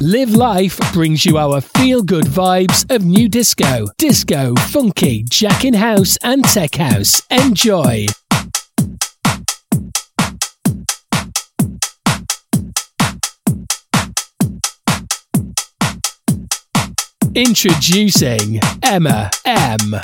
Live Life brings you our feel good vibes of new disco, disco, funky, jackin' house, and tech house. Enjoy. Introducing Emma M.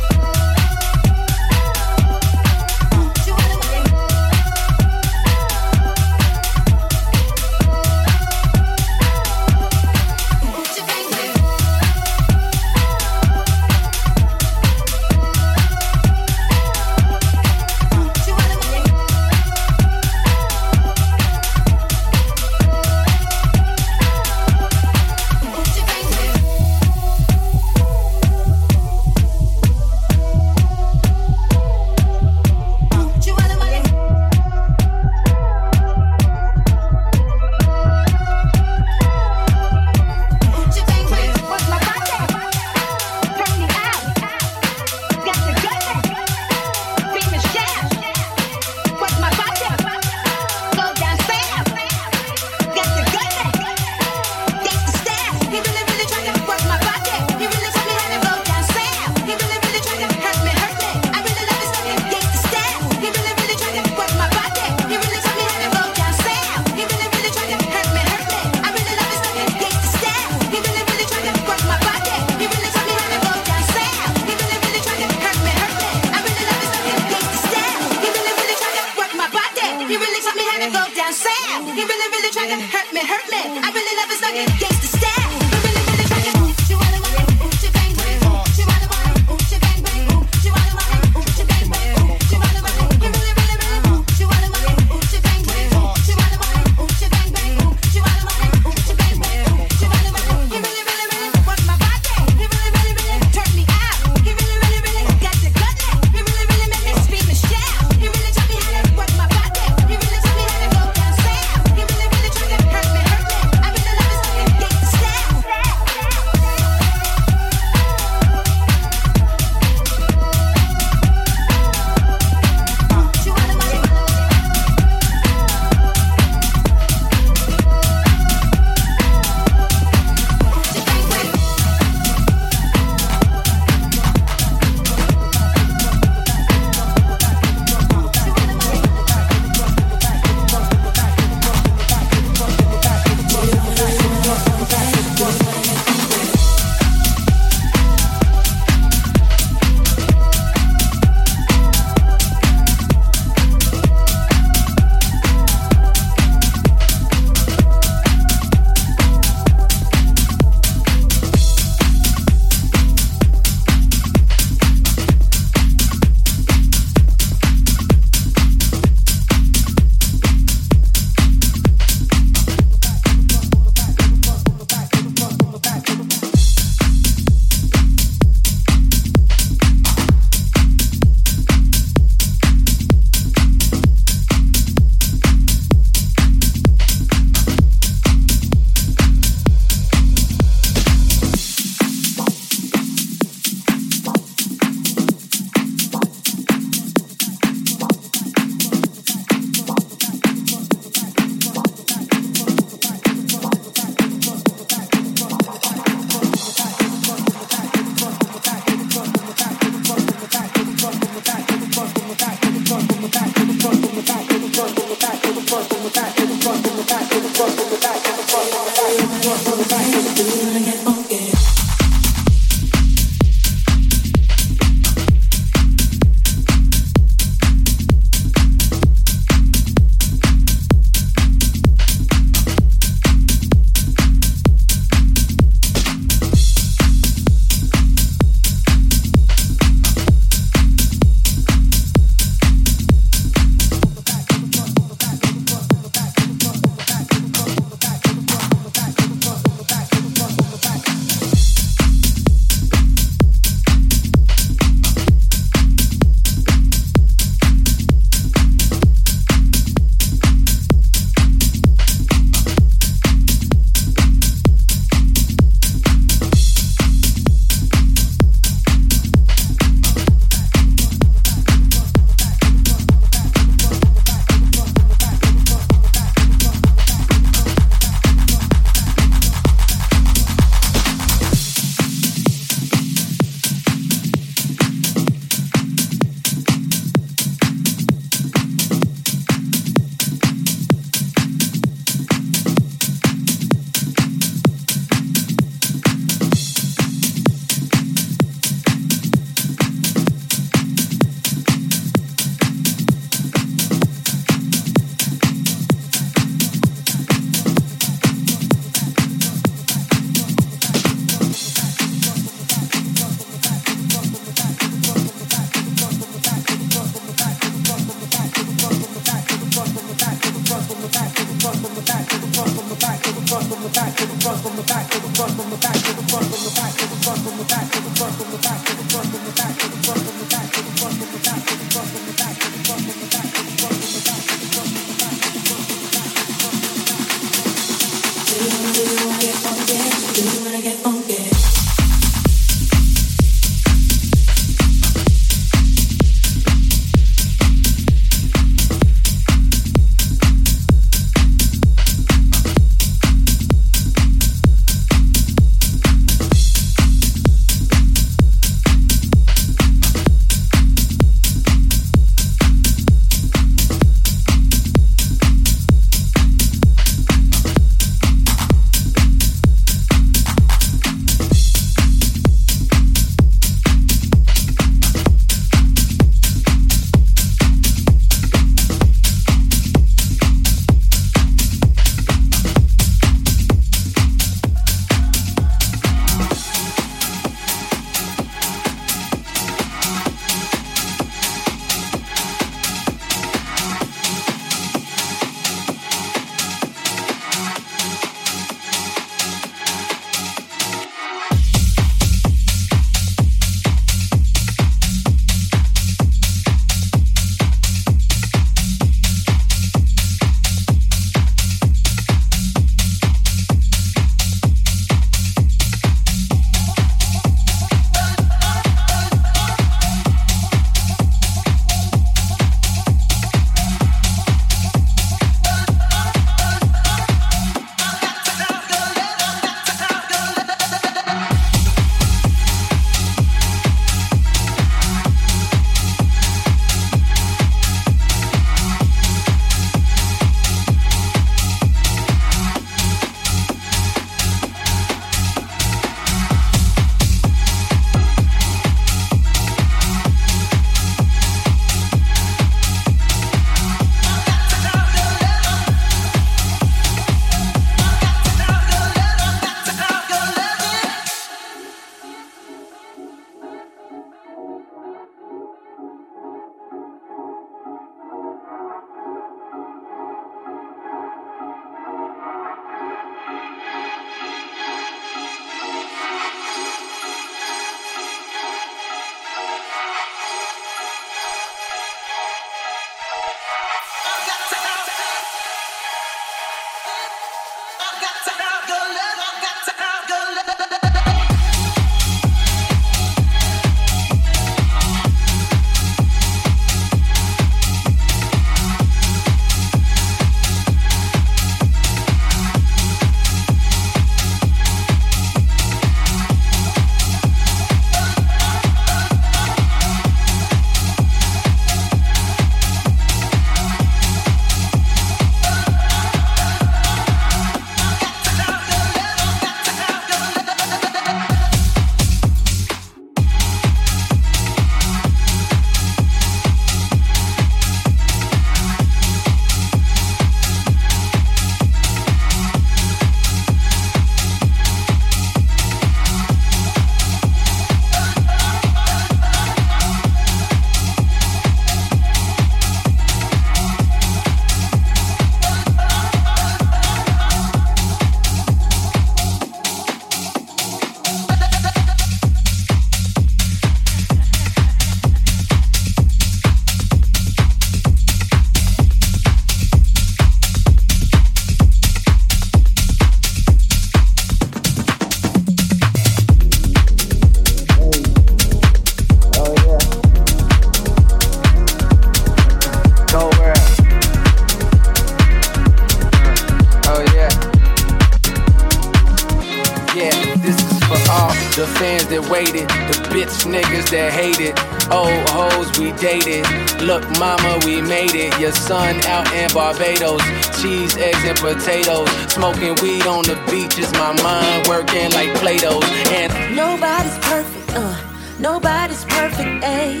sun out in Barbados. Cheese, eggs, and potatoes. Smoking weed on the beach is My mind working like Play-Dohs. And nobody's perfect, uh. Nobody's perfect, ayy,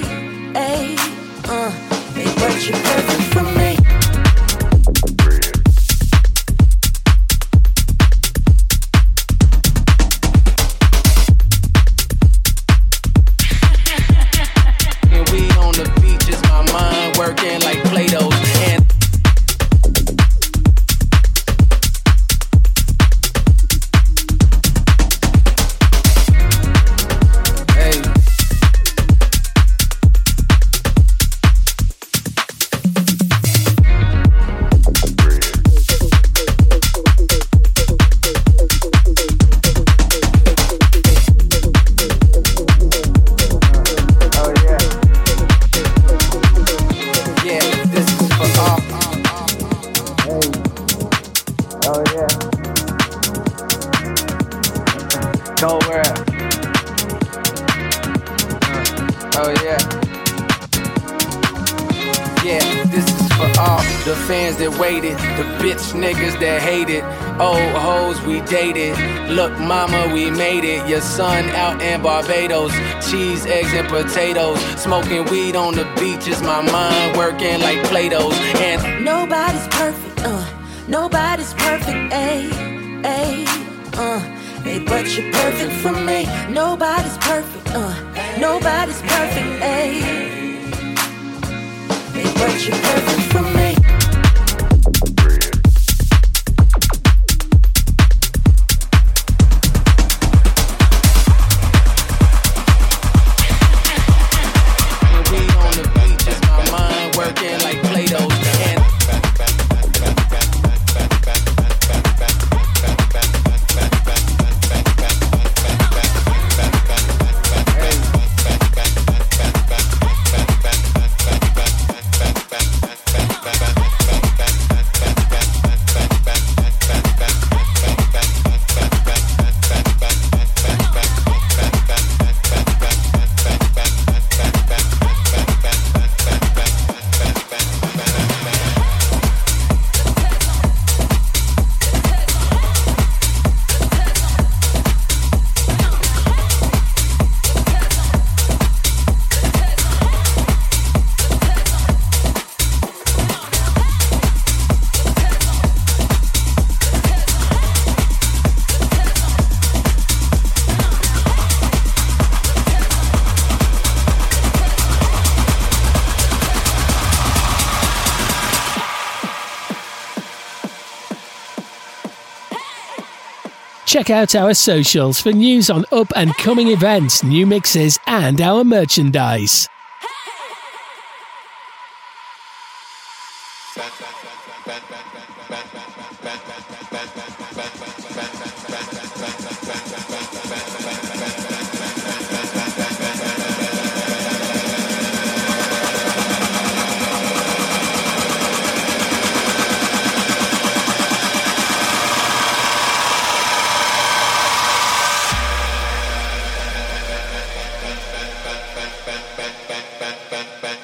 ayy, uh. But you're perfect for me. It. Your son out in Barbados, cheese, eggs, and potatoes. Smoking weed on the beach is my mind working like Play-Dohs. And nobody's perfect, uh, nobody's perfect, ayy, ayy, uh. Hey, but you're perfect for me. Nobody's perfect, uh, nobody's perfect, ayy but you're perfect Check out our socials for news on up and coming events, new mixes, and our merchandise. bang, bang.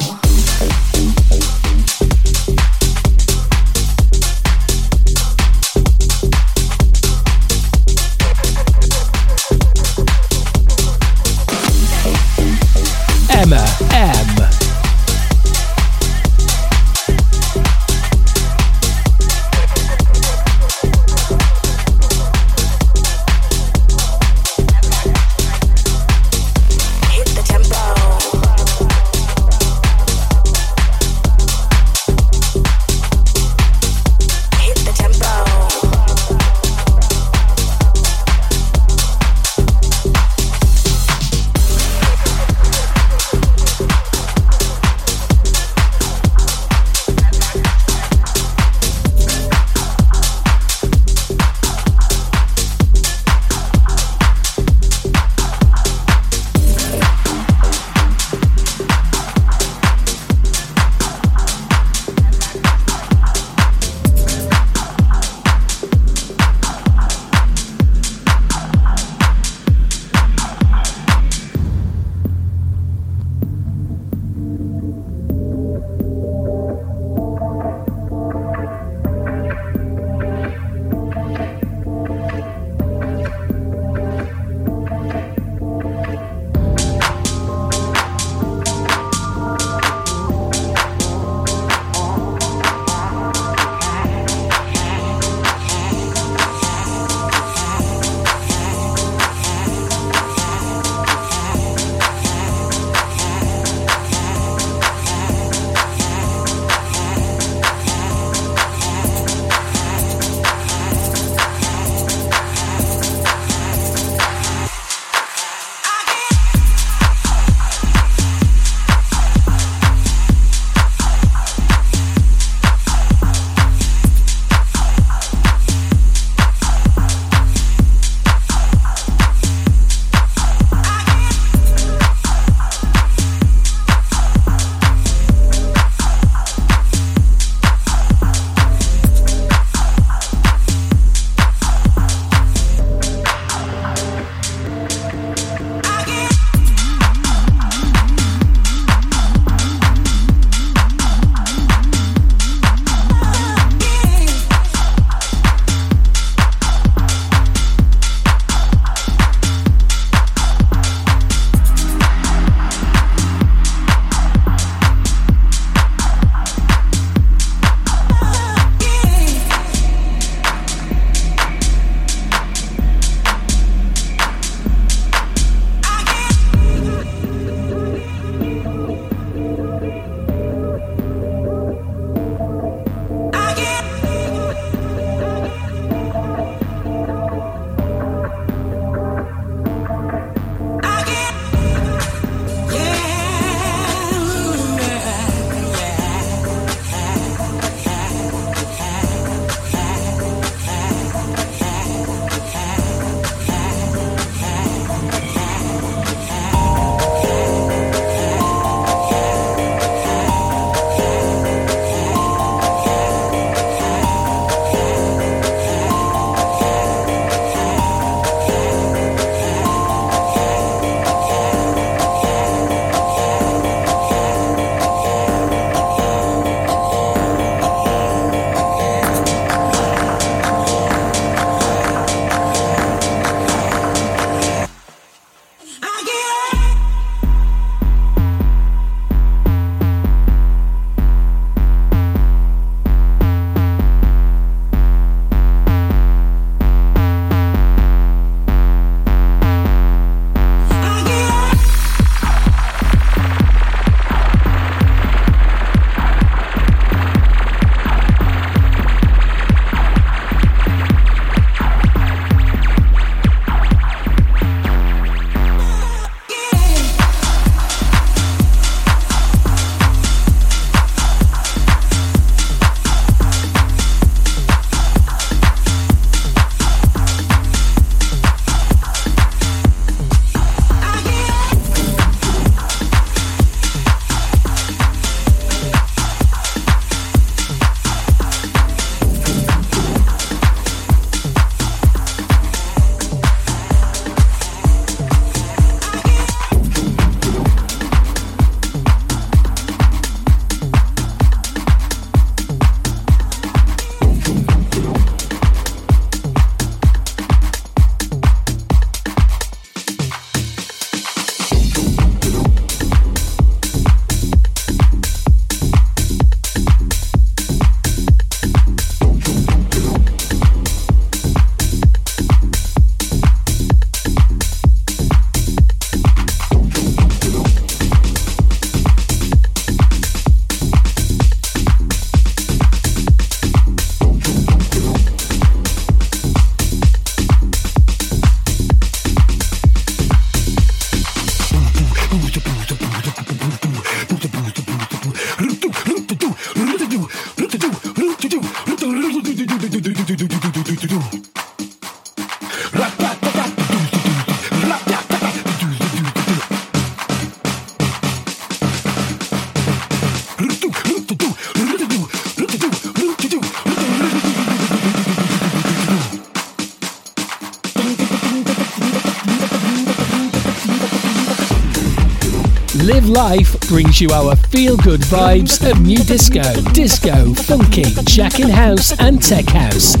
Life brings you our feel good vibes of new disco, disco, funky, jackin' house, and tech house.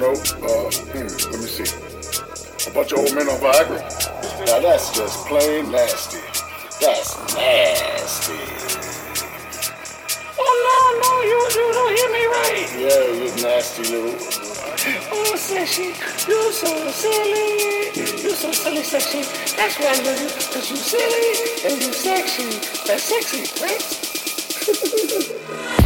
know, uh, hmm, let me see. A bunch of old men on Viagra. Now that's just plain nasty. That's nasty. Oh no, no, you, you don't hear me right. Yeah, you nasty little. Oh, sexy, you're so silly. You're so silly, sexy. That's why I love you, cause you silly and you're sexy. That's sexy, right?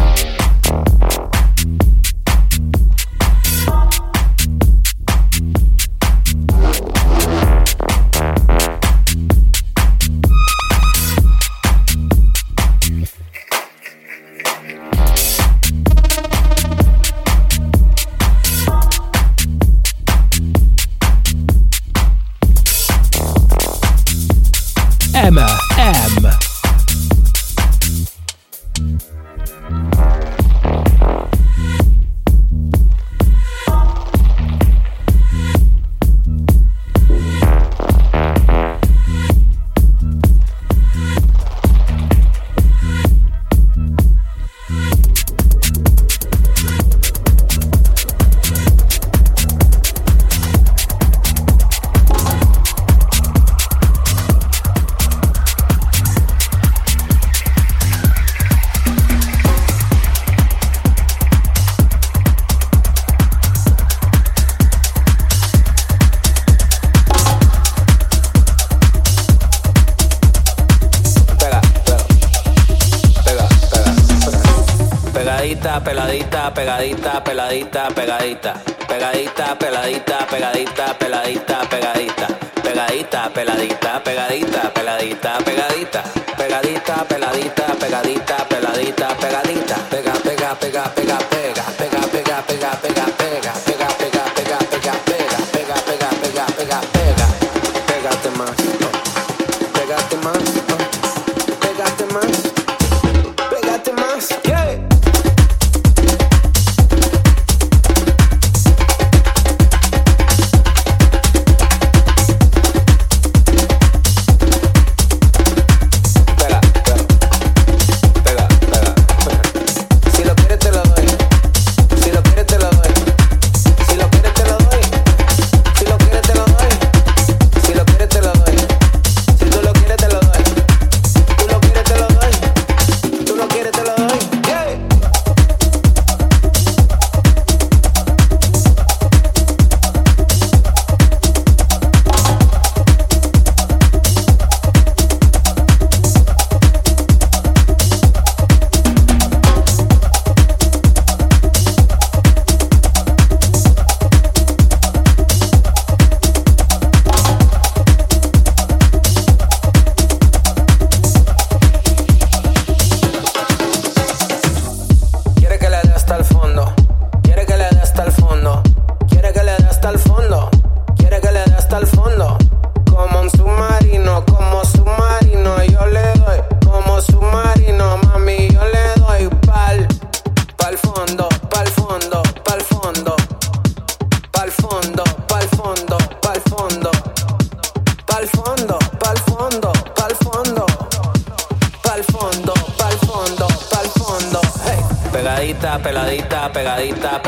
peladita, peladita, pegadita. Pegadita, peladita, pegadita, peladita, pegadita. Pegadita, peladita, pegadita, peladita, pegadita. Pegadita, peladita, pegadita, peladita, pegadita. Pega, pega, pega, pega, pega, pega, pega, pega, pega.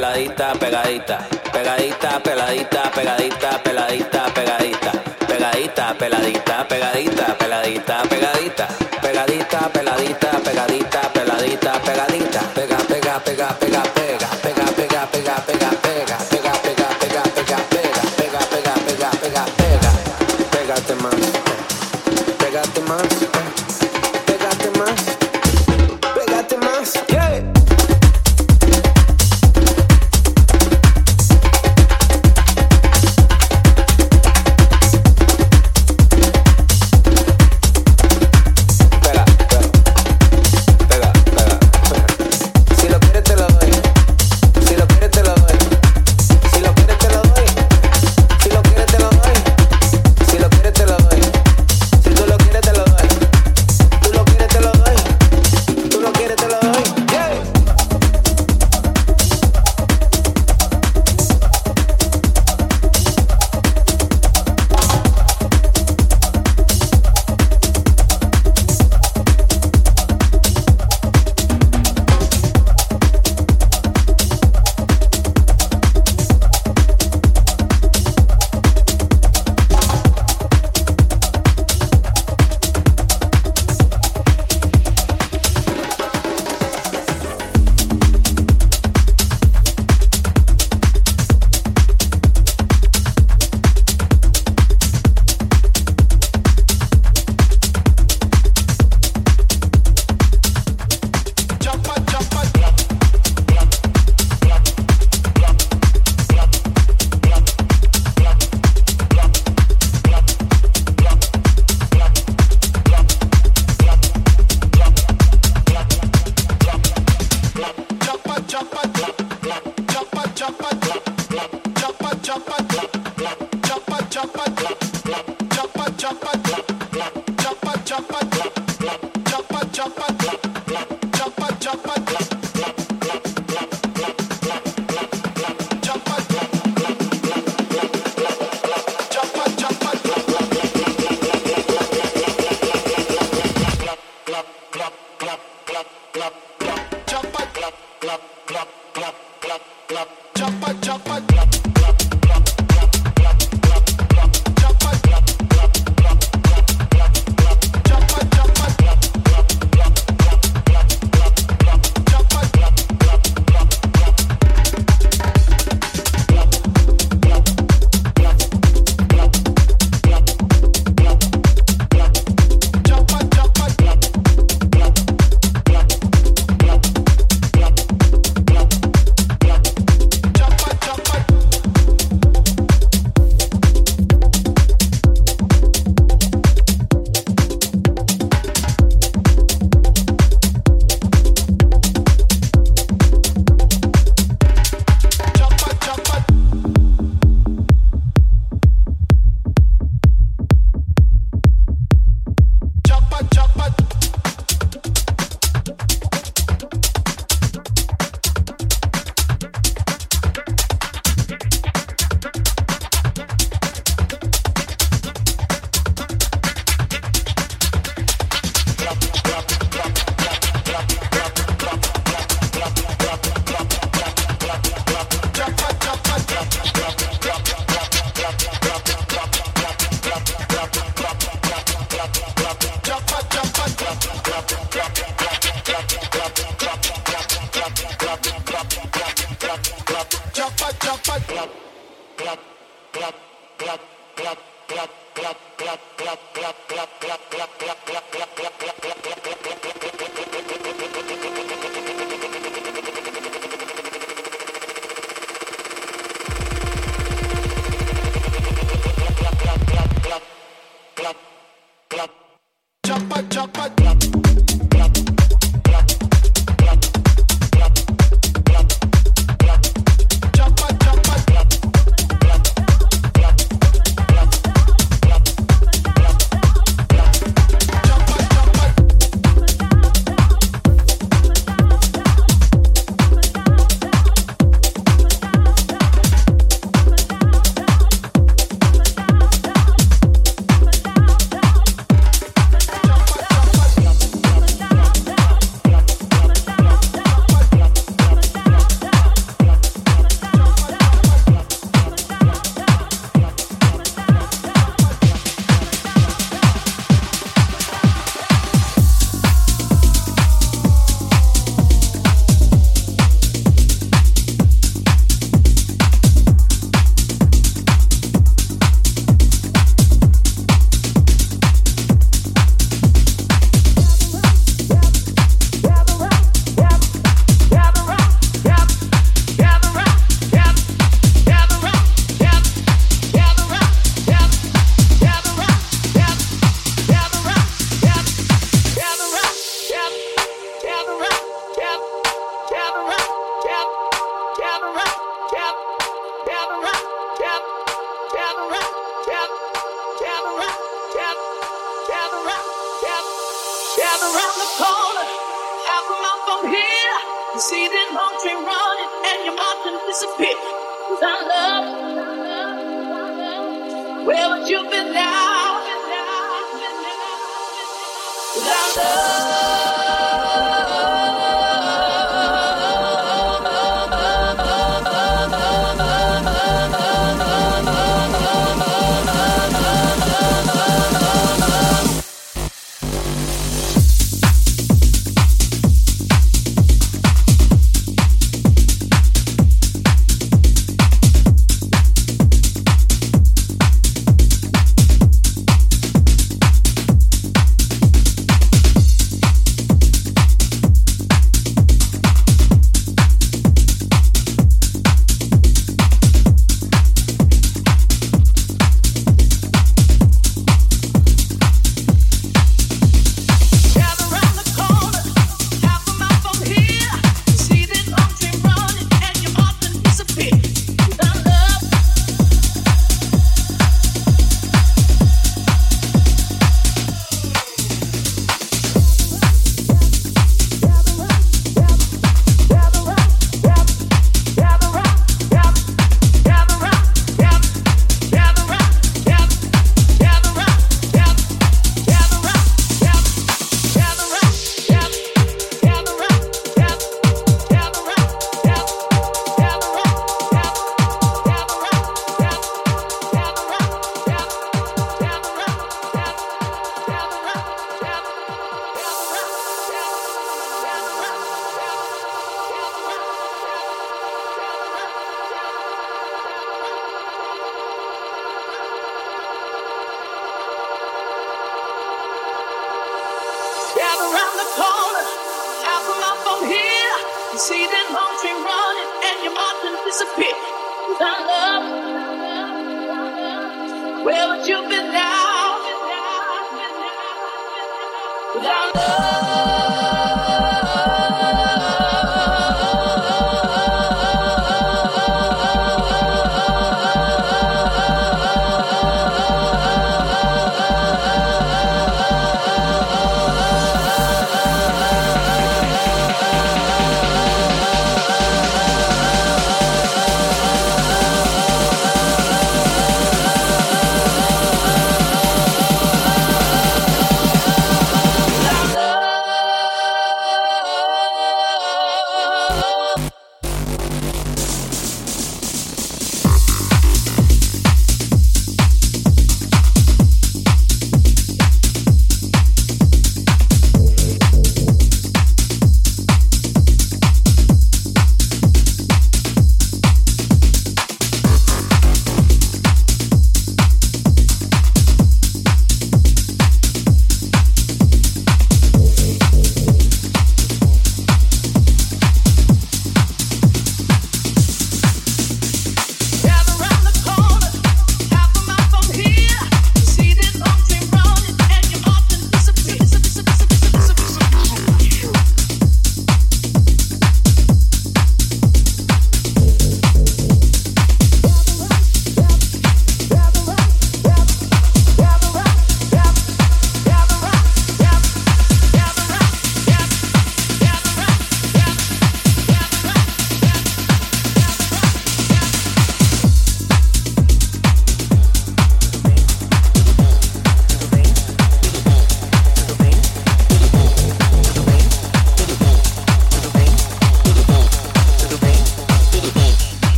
peladita, pegadita, pegadita, peladita, pegadita, peladita, pegadita, pegadita, peladita, pegadita, peladita, pegadita, pegadita, peladita, pegadita, peladita, pegadita, pega, pega, pega, pega. your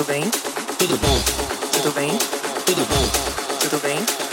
Tudo bem? Tudo bom? Tudo bem? Tudo bom? Tudo bem?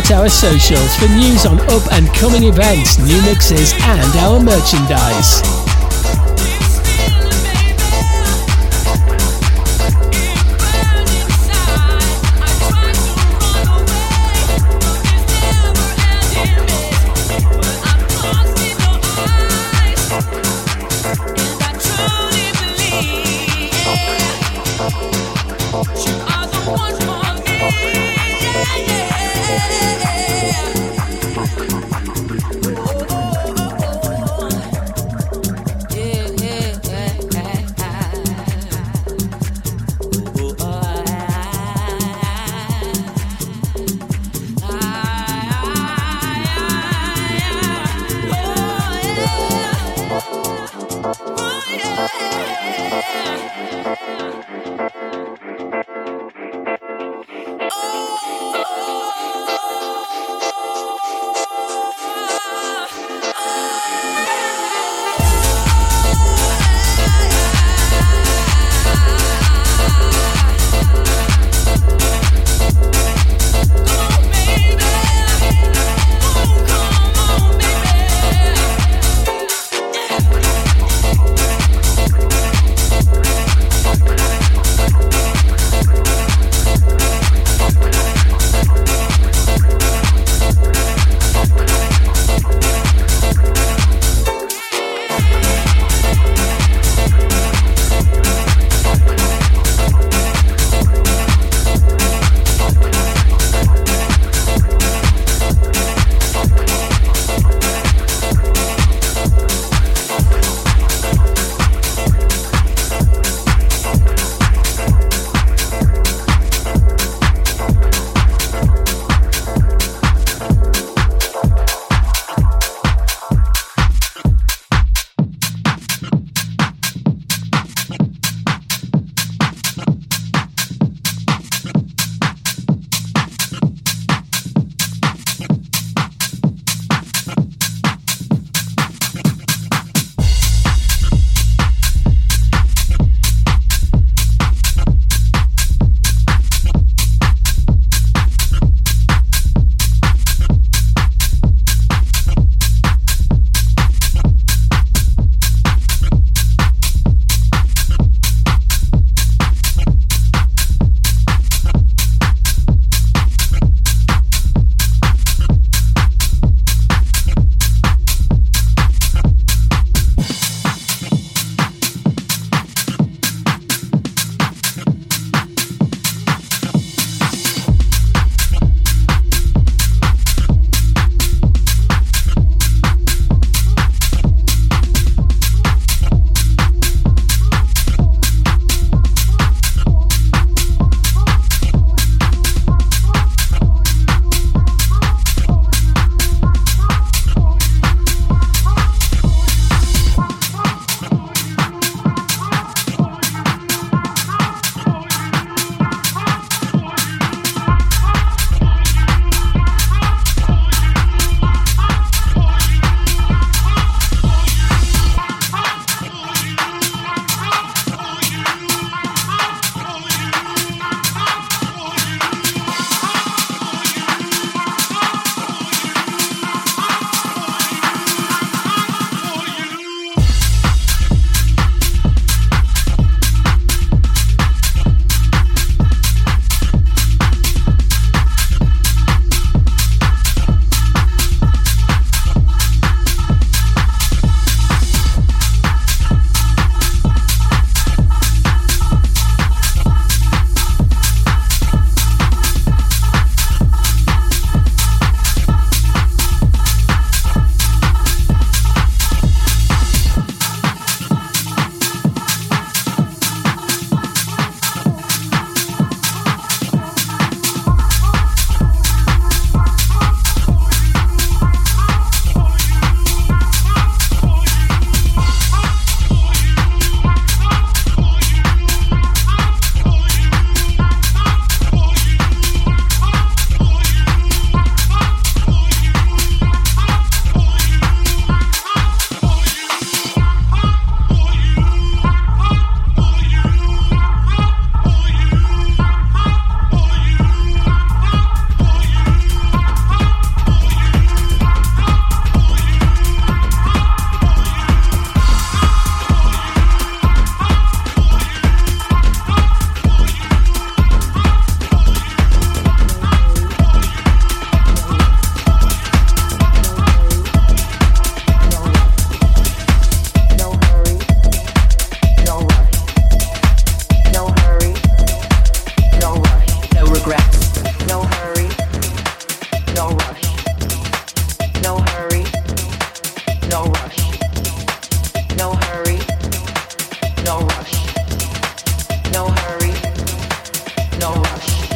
out our socials for news on up and coming events, new mixes, and our merchandise.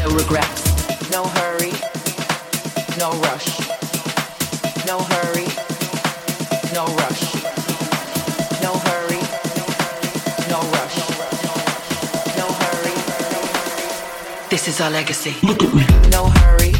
No hurry, no rush. No hurry, no rush. No hurry, no rush. No hurry. This is our legacy. Look at me. No hurry.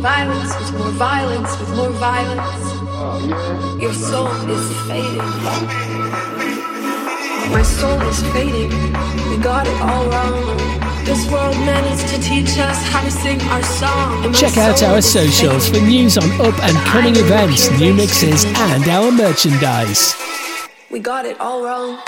Violence with more violence with more violence. Your soul is fading. My soul is fading. We got it all wrong. This world managed to teach us how to sing our song. and Check out our socials for news on up and coming events, new mixes, and our merchandise. We got it all wrong.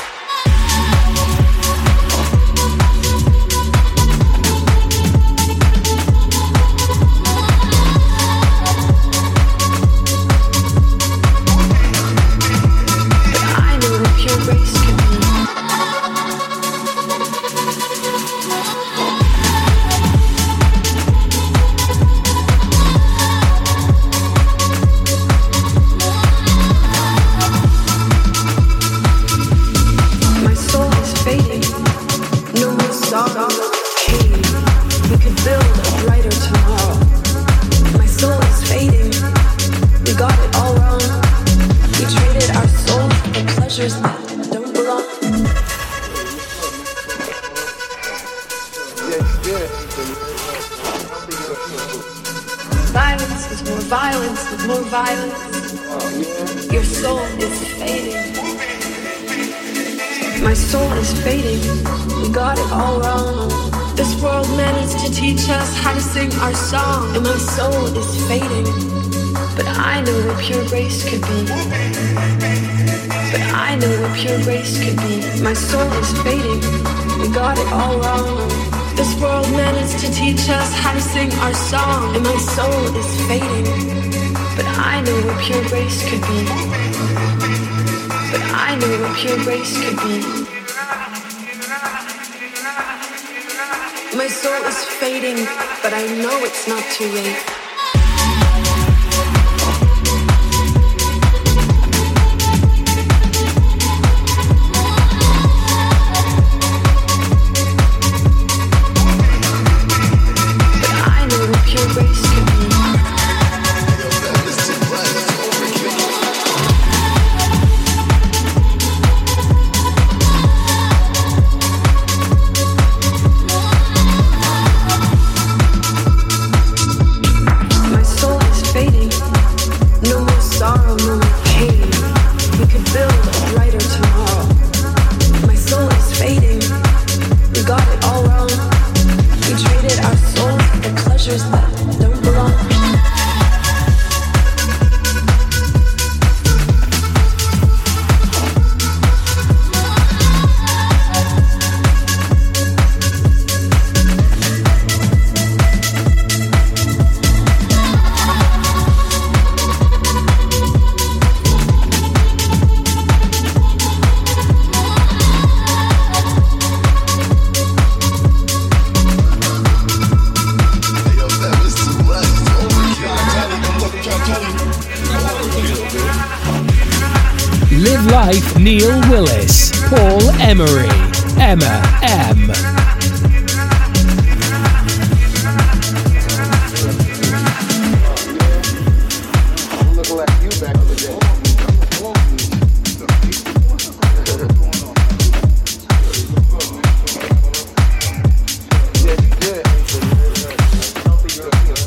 Got it all wrong. This world managed to teach us how to sing our song, and my soul is fading. But I know what pure grace could be. But I know what pure grace could be. My soul is fading. We got it all wrong. This world managed to teach us how to sing our song, and my soul is fading. But I know what pure grace could be. But I know what pure grace could be. My soul is fading, but I know it's not too late.